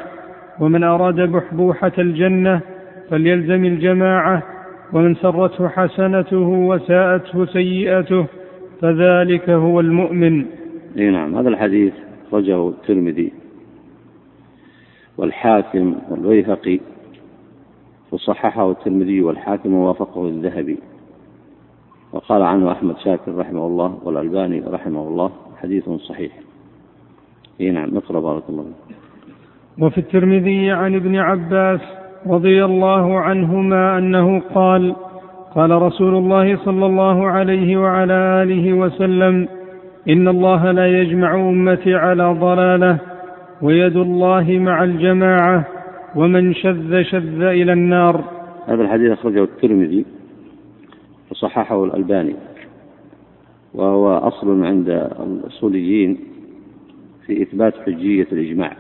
ومن أراد بحبوحة الجنة فليلزم الجماعة ومن سرته حسنته وساءته سيئته فذلك هو المؤمن. إي نعم هذا الحديث رجه الترمذي والحاكم والبيهقي. وصححه الترمذي والحاكم ووافقه الذهبي. وقال عنه أحمد شاكر رحمه الله والألباني رحمه الله حديث صحيح. اي نعم اقرأ بارك الله وفي الترمذي عن ابن عباس رضي الله عنهما أنه قال قال رسول الله صلى الله عليه وعلى آله وسلم إن الله لا يجمع أمتي على ضلالة ويد الله مع الجماعة ومن شذ شذ إلى النار. هذا الحديث أخرجه الترمذي وصححه الألباني وهو أصل عند الأصوليين في إثبات حجية الإجماع.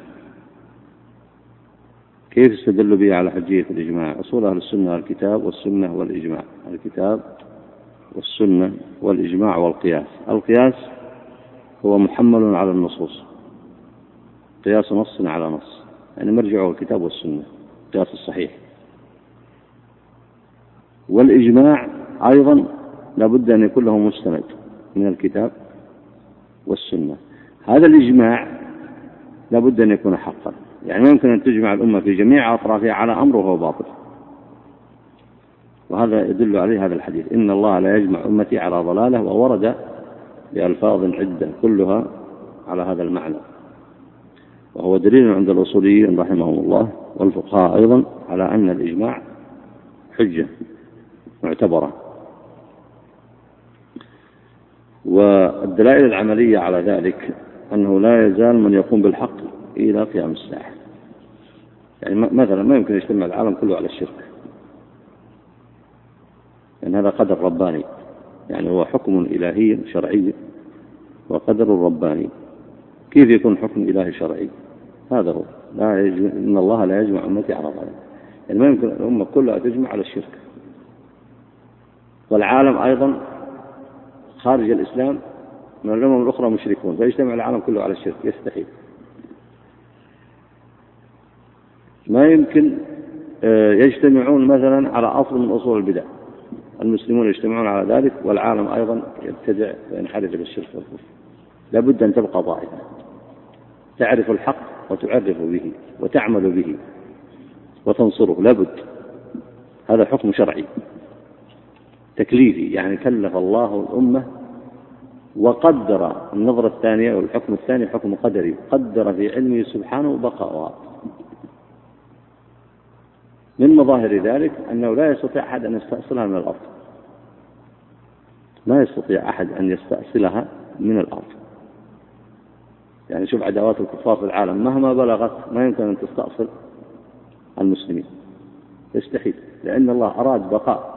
كيف استدل به على حجية الإجماع؟ أصول أهل السنة الكتاب والسنة والإجماع. الكتاب والسنة والإجماع والقياس. القياس هو محمل على النصوص. قياس نص على نص. يعني مرجعه الكتاب والسنة قياس الصحيح. والإجماع أيضا لابد أن يكون له مستند من الكتاب والسنة. هذا الإجماع لابد أن يكون حقا. يعني ما يمكن أن تجمع الأمة في جميع أطرافها على أمر وهو باطل. وهذا يدل عليه هذا الحديث. إن الله لا يجمع أمتي على ضلالة وورد بألفاظ عدة كلها على هذا المعنى. وهو دليل عند الأصوليين رحمهم الله والفقهاء أيضا على أن الإجماع حجة معتبرة. والدلائل العملية على ذلك أنه لا يزال من يقوم بالحق إلى قيام الساعة. يعني مثلا ما يمكن يجتمع العالم كله على الشرك. لأن هذا قدر رباني. يعني هو حكم إلهي شرعي وقدر رباني. كيف يكون حكم إلهي شرعي؟ هذا هو. لا يجمع إن الله لا يجمع أمتي على ضلال يعني ما يمكن الأمة كلها تجمع على الشرك. والعالم أيضا خارج الإسلام من الأمم الأخرى مشركون فيجتمع العالم كله على الشرك يستحيل. ما يمكن آه، يجتمعون مثلا على أصل من أصول البدع. المسلمون يجتمعون على ذلك والعالم أيضا يبتدع وينحرف إلى الشرك والكفر. لابد أن تبقى ضائفة تعرف الحق وتعرف به وتعمل به وتنصره. لابد. هذا حكم شرعي. تكليفي. يعني كلف الله الأمة وقدر. النظرة الثانية والحكم الثاني حكم قدري. قدر في علمه سبحانه بقاؤها من مظاهر ذلك أنه لا يستطيع أحد أن يستأصلها من الأرض. ما يستطيع أحد أن يستأصلها من الأرض. يعني شوف عداوات الكفار في العالم مهما بلغت ما يمكن أن تستأصل المسلمين. يستحيل لأن الله أراد بقاء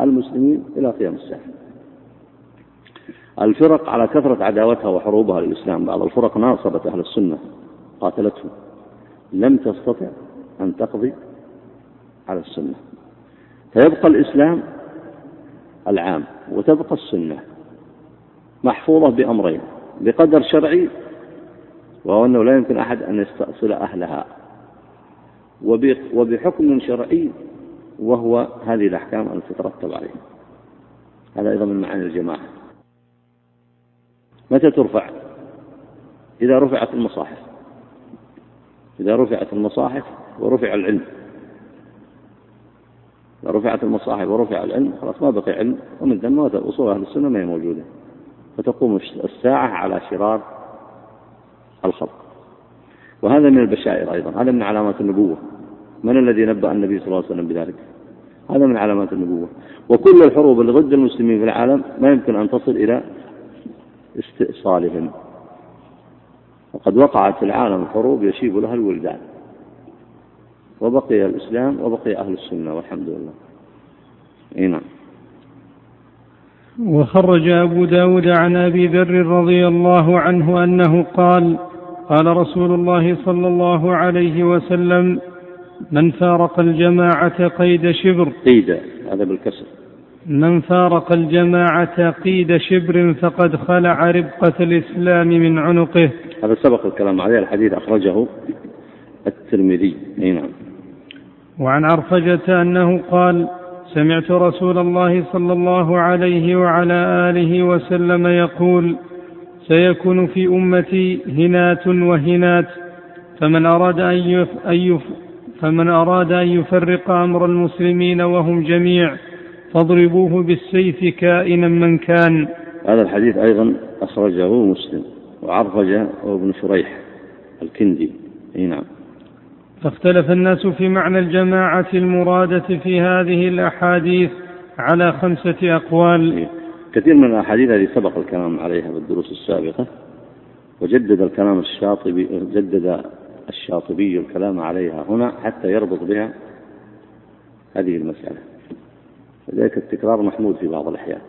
المسلمين إلى قيام الساعة. الفرق على كثرة عداوتها وحروبها للإسلام بعض الفرق ناصبت أهل السنة قاتلتهم. لم تستطع أن تقضي على السنة. فيبقى الإسلام العام وتبقى السنة محفوظة بأمرين بقدر شرعي وهو أنه لا يمكن أحد أن يستأصل أهلها. وبحكم شرعي وهو هذه الأحكام التي تترتب عليها. هذا أيضا من معاني الجماعة. متى ترفع؟ إذا رفعت المصاحف. إذا رفعت المصاحف ورفع العلم. إذا رفعت المصاحف ورفع العلم خلاص ما بقي علم. ومن ثم أصول أهل السنة ما هي موجودة. فتقوم الساعة على شرار الخلق. وهذا من البشائر أيضا. هذا من علامات النبوة. من الذي نبأ النبي صلى الله عليه وسلم بذلك؟ هذا من علامات النبوة. وكل الحروب اللي ضد المسلمين في العالم ما يمكن أن تصل إلى استئصالهم. وقد وقعت في العالم حروب يشيب لها الولدان. وبقي الإسلام وبقي أهل السنة والحمد لله. إيه نعم. وخرج أبو داود عن أبي ذر رضي الله عنه أنه قال قال رسول الله صلى الله عليه وسلم من فارق الجماعة قيد شبر. قيد هذا بالكسر. من فارق الجماعة قيد شبر فقد خلع ربقة الإسلام من عنقه. هذا سبق الكلام عليه الحديث أخرجه الترمذي. أي نعم. وعن عرفجة أنه قال سمعت رسول الله صلى الله عليه وعلى آله وسلم يقول سيكون في أمتي هنات وهنات فمن أراد أن يف أن فمن أراد أن يفرق أمر المسلمين وهم جميع فاضربوه بالسيف كائنا من كان. هذا الحديث أيضا أخرجه مسلم وعرفج وابن شريح الكندي. أي نعم. فاختلف الناس في معنى الجماعة المرادة في هذه الأحاديث على خمسة أقوال. إيه. كثير من الأحاديث هذه سبق الكلام عليها بالدروس السابقة وجدد الكلام الشاطبي جدد الشاطبي الكلام عليها هنا حتى يربط بها هذه المسألة. لذلك التكرار محمود في بعض الأحيان.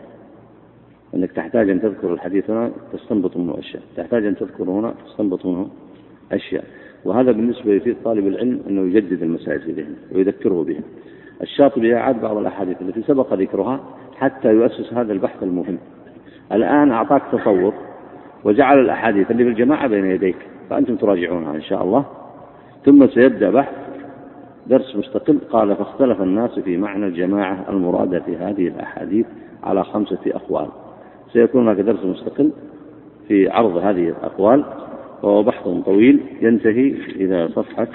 أنك تحتاج أن تذكر الحديث هنا تستنبط منه أشياء. تحتاج أن تذكر هنا تستنبط منه أشياء. وهذا بالنسبة لطالب العلم أنه يجدد المسائل في ذهنه ويذكره بها. الشاطبي أعاد بعض الأحاديث التي سبق ذكرها حتى يؤسس هذا البحث المهم. الآن أعطاك تصور وجعل الأحاديث اللي في الجماعة بين يديك فأنتم تراجعونها إن شاء الله. ثم سيبدأ بحث درس مستقل. قال فاختلف الناس في معنى الجماعة المرادة في هذه الأحاديث على خمسة أقوال. سيكون هناك درس مستقل في عرض هذه الأقوال وهو بحث طويل ينتهي إلى صفحة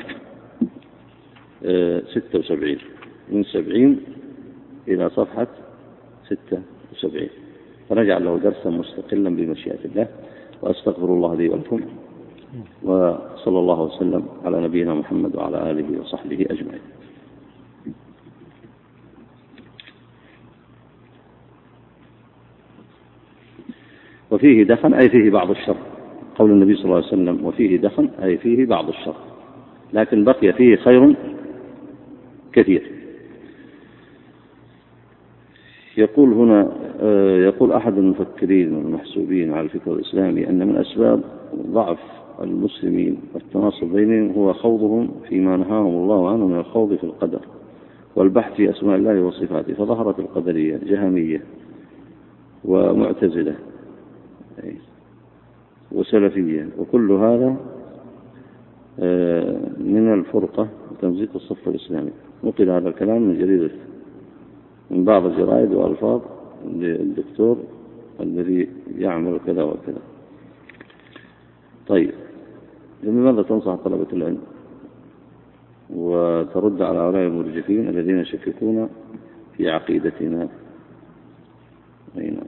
آه، ستة وسبعين. من سبعين إلى صفحة ستة وسبعين. فنجعل له درسا مستقلا بمشيئة الله وأستغفر الله لي ولكم وصلى الله وسلم على نبينا محمد وعلى آله وصحبه أجمعين. وفيه دخن أي فيه بعض الشر. قول النبي صلى الله عليه وسلم وفيه دخن أي فيه بعض الشر. لكن بقي فيه خير كثير. يقول هنا آه، يقول أحد المفكرين والمحسوبين على الفكر الإسلامي أن من أسباب ضعف المسلمين والتناصر بينهم هو خوضهم فيما نهاهم الله عنه من الخوض في القدر والبحث في أسماء الله وصفاته فظهرت القدرية جهمية ومعتزلة وسلفية وكل هذا آه، من الفرقة وتمزيق الصف الإسلامي. نقل هذا الكلام من جريدة من بعض الجرائد وألفاظ للدكتور الذي يعمل كذا وكذا. طيب لماذا تنصح طلبة العلم؟ وترد على هؤلاء المرجفين الذين يشككون في عقيدتنا. أي نعم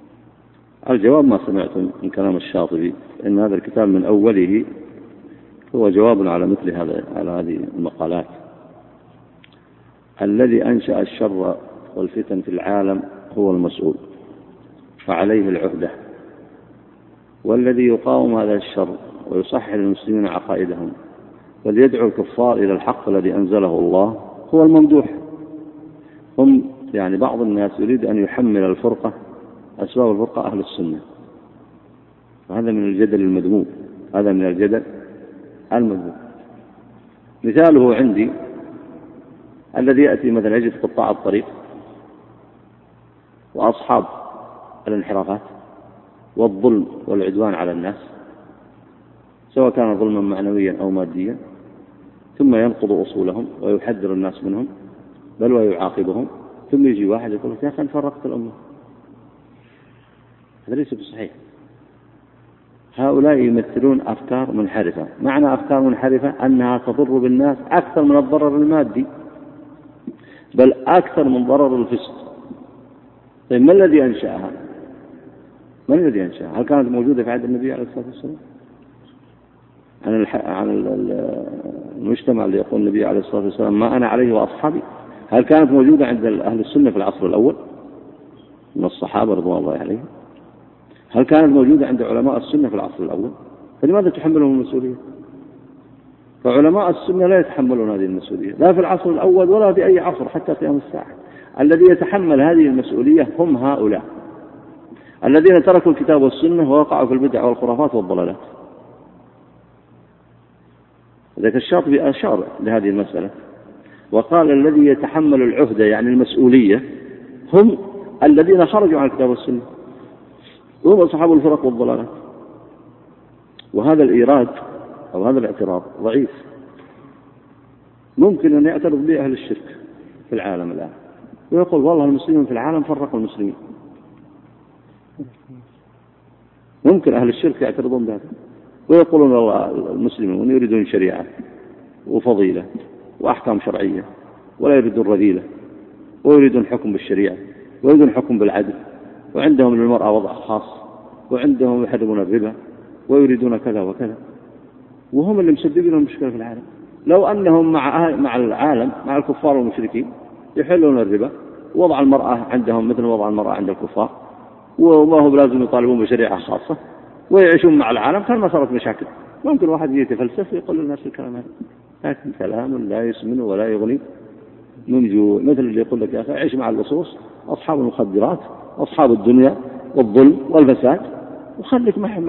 الجواب ما سمعتم من كلام الشاطبي إن هذا الكتاب من أوله هو جواب على مثل هذا على هذه المقالات. الذي أنشأ الشر والفتن في العالم هو المسؤول فعليه العهدة. والذي يقاوم هذا الشر ويصحح للمسلمين عقائدهم وليدعو الكفار إلى الحق الذي أنزله الله هو الممدوح. هم يعني بعض الناس يريد أن يحمل الفرقة أسباب الفرقة أهل السنة. وهذا من الجدل المذموم هذا من الجدل المذموم. مثاله عندي الذي يأتي مثلا يجد قطاع الطريق. وأصحاب الانحرافات والظلم والعدوان على الناس سواء كان ظلما معنويا أو ماديا ثم ينقض أصولهم ويحذر الناس منهم بل ويعاقبهم ثم يجي واحد يقول لك يا أخي فرقت الأمة. هذا ليس بصحيح. هؤلاء يمثلون أفكار منحرفة. معنى أفكار منحرفة أنها تضر بالناس أكثر من الضرر المادي بل أكثر من ضرر الفسق. طيب ما الذي أنشأها؟ من الذي أنشأها؟ هل كانت موجودة في عهد النبي عليه الصلاة والسلام؟ عن. عن المجتمع اللي يقول النبي عليه الصلاة والسلام ما أنا عليه وأصحابي. هل كانت موجودة عند أهل السنة في العصر الأول؟ من الصحابة رضوان الله عليهم. هل كانت موجودة عند علماء السنة في العصر الأول؟ فلماذا تحملهم المسؤولية؟ فعلماء السنة لا يتحملون هذه المسؤولية لا في العصر الأول ولا في أي عصر حتى قيام الساعة. الذي يتحمل هذه المسؤولية هم هؤلاء. الذين تركوا الكتاب والسنة ووقعوا في البدع والخرافات والضلالات. ذاك الشاطبي أشار لهذه المسألة. وقال الذي يتحمل العهدة يعني المسؤولية هم الذين خرجوا عن الكتاب والسنة. وهم أصحاب الفرق والضلالات. وهذا الإيراد أو هذا الاعتراض ضعيف. ممكن أن يعترض به أهل الشرك في العالم الآن. ويقول والله المسلمين في العالم فرقوا المسلمين. ممكن أهل الشرك يعترضون بهذا. ويقولون والله المسلمون يريدون شريعة وفضيلة وأحكام شرعية ولا يريدون رذيلة ويريدون حكم بالشريعة ويريدون حكم بالعدل وعندهم للمرأة وضع خاص وعندهم يحرمون الربا ويريدون كذا وكذا. وهم اللي مسببين المشكلة في العالم. لو أنهم مع مع العالم مع الكفار والمشركين يحلون الربا. وضع المرأة عندهم مثل وضع المرأة عند الكفار. وما هو لازم يطالبون بشريعة خاصة. ويعيشون مع العالم كان ما صارت مشاكل. ممكن واحد يتفلسف ويقول للناس الكلام. هذا لكن كلام لا يسمن ولا يغني. من جوع مثل اللي يقول لك يا أخي عيش مع اللصوص. أصحاب المخدرات أصحاب الدنيا والظلم والفساد. وخليك معهم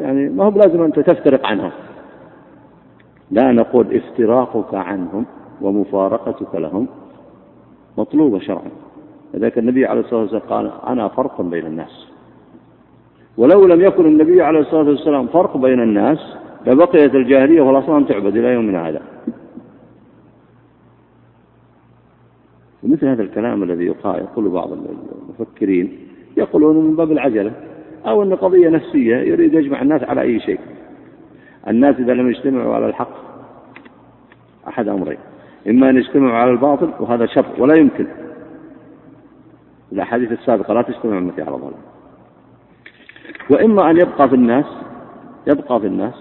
يعني ما هو بلازم أنت تفترق عنهم لا نقول افتراقك عنهم ومفارقتك لهم. مطلوبة شرعا لذلك النبي عليه الصلاة والسلام قال أنا فرق بين الناس. ولو لم يكن النبي عليه الصلاة والسلام فرق بين الناس لبقيت الجاهلية والأصنام تعبد إلى يومنا هذا. ومثل هذا الكلام الذي يقال يقول بعض المفكرين يقولون من باب العجلة أو أن قضية نفسية يريد يجمع الناس على أي شيء. الناس إذا لم يجتمعوا على الحق أحد أمرين. إما أن يجتمعوا على الباطل وهذا شر ولا يمكن. الأحاديث السابقة لا تجتمع أمتي على ضلال وإما أن يبقى في الناس يبقى في الناس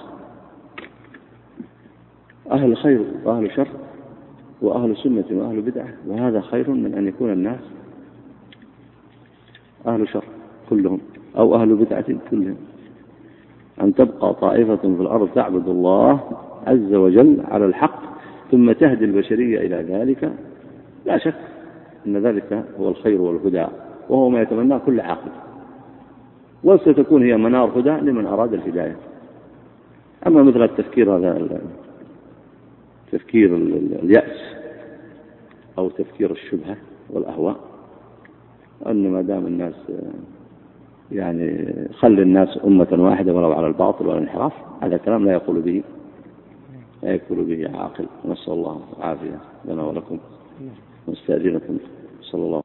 أهل خير وأهل شر وأهل سنة وأهل بدعة وهذا خير من أن يكون الناس أهل شر كلهم أو أهل بدعة كلهم. أن تبقى طائفة في الأرض تعبد الله عز وجل على الحق ثم تهدي البشرية إلى ذلك لا شك أن ذلك هو الخير والهدى وهو ما يتمناه كل عاقل. وستكون هي منار هدى لمن أراد الهداية. أما مثل التفكير هذا تفكير اليأس أو تفكير الشبهة والأهواء أن ما دام الناس يعني خلي الناس أمة واحدة ولو على الباطل والانحراف هذا كلام لا يقول به. لا يقول به عاقل. نسأل الله العافية لنا ولكم. نستأذنكم صلى الله